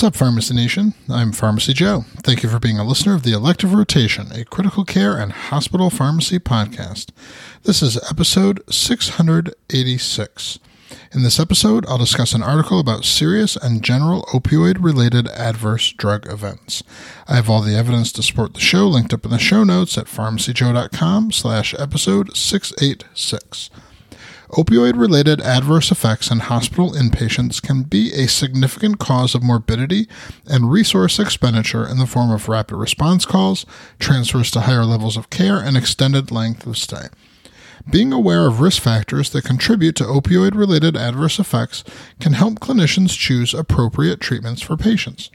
What's up, Pharmacy Nation? I'm Pharmacy Joe. Thank you for being a listener of the Elective Rotation, a critical care and hospital pharmacy podcast. This is episode 686. In this episode, I'll discuss an article about serious and general opioid related adverse drug events. I have all the evidence to support the show linked up in the show notes at pharmacyjoe.com slash episode 686. Opioid related adverse effects in hospital inpatients can be a significant cause of morbidity and resource expenditure in the form of rapid response calls, transfers to higher levels of care, and extended length of stay. Being aware of risk factors that contribute to opioid related adverse effects can help clinicians choose appropriate treatments for patients.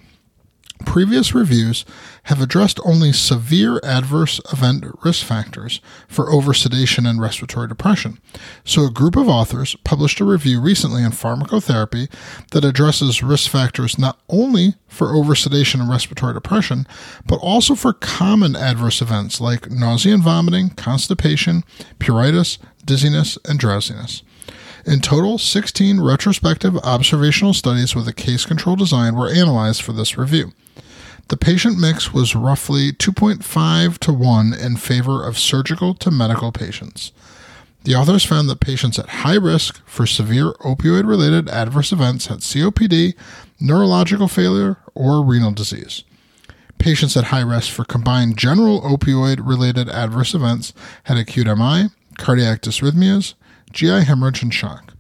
Previous reviews have addressed only severe adverse event risk factors for oversedation and respiratory depression. So, a group of authors published a review recently in Pharmacotherapy that addresses risk factors not only for oversedation and respiratory depression, but also for common adverse events like nausea and vomiting, constipation, pruritus, dizziness, and drowsiness. In total, 16 retrospective observational studies with a case control design were analyzed for this review. The patient mix was roughly 2.5 to 1 in favor of surgical to medical patients. The authors found that patients at high risk for severe opioid related adverse events had COPD, neurological failure, or renal disease. Patients at high risk for combined general opioid related adverse events had acute MI, cardiac dysrhythmias, GI hemorrhage, and shock.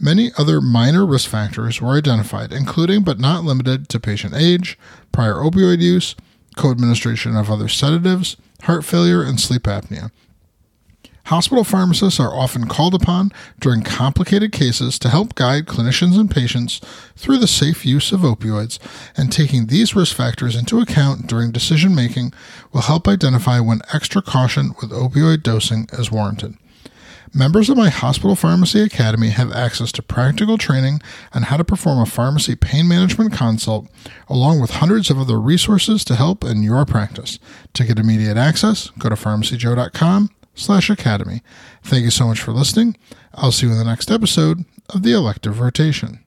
Many other minor risk factors were identified, including but not limited to patient age, prior opioid use, co administration of other sedatives, heart failure, and sleep apnea. Hospital pharmacists are often called upon during complicated cases to help guide clinicians and patients through the safe use of opioids, and taking these risk factors into account during decision making will help identify when extra caution with opioid dosing is warranted. Members of my Hospital Pharmacy Academy have access to practical training on how to perform a pharmacy pain management consult, along with hundreds of other resources to help in your practice. To get immediate access, go to pharmacyjoe.com slash academy. Thank you so much for listening. I'll see you in the next episode of the Elective Rotation.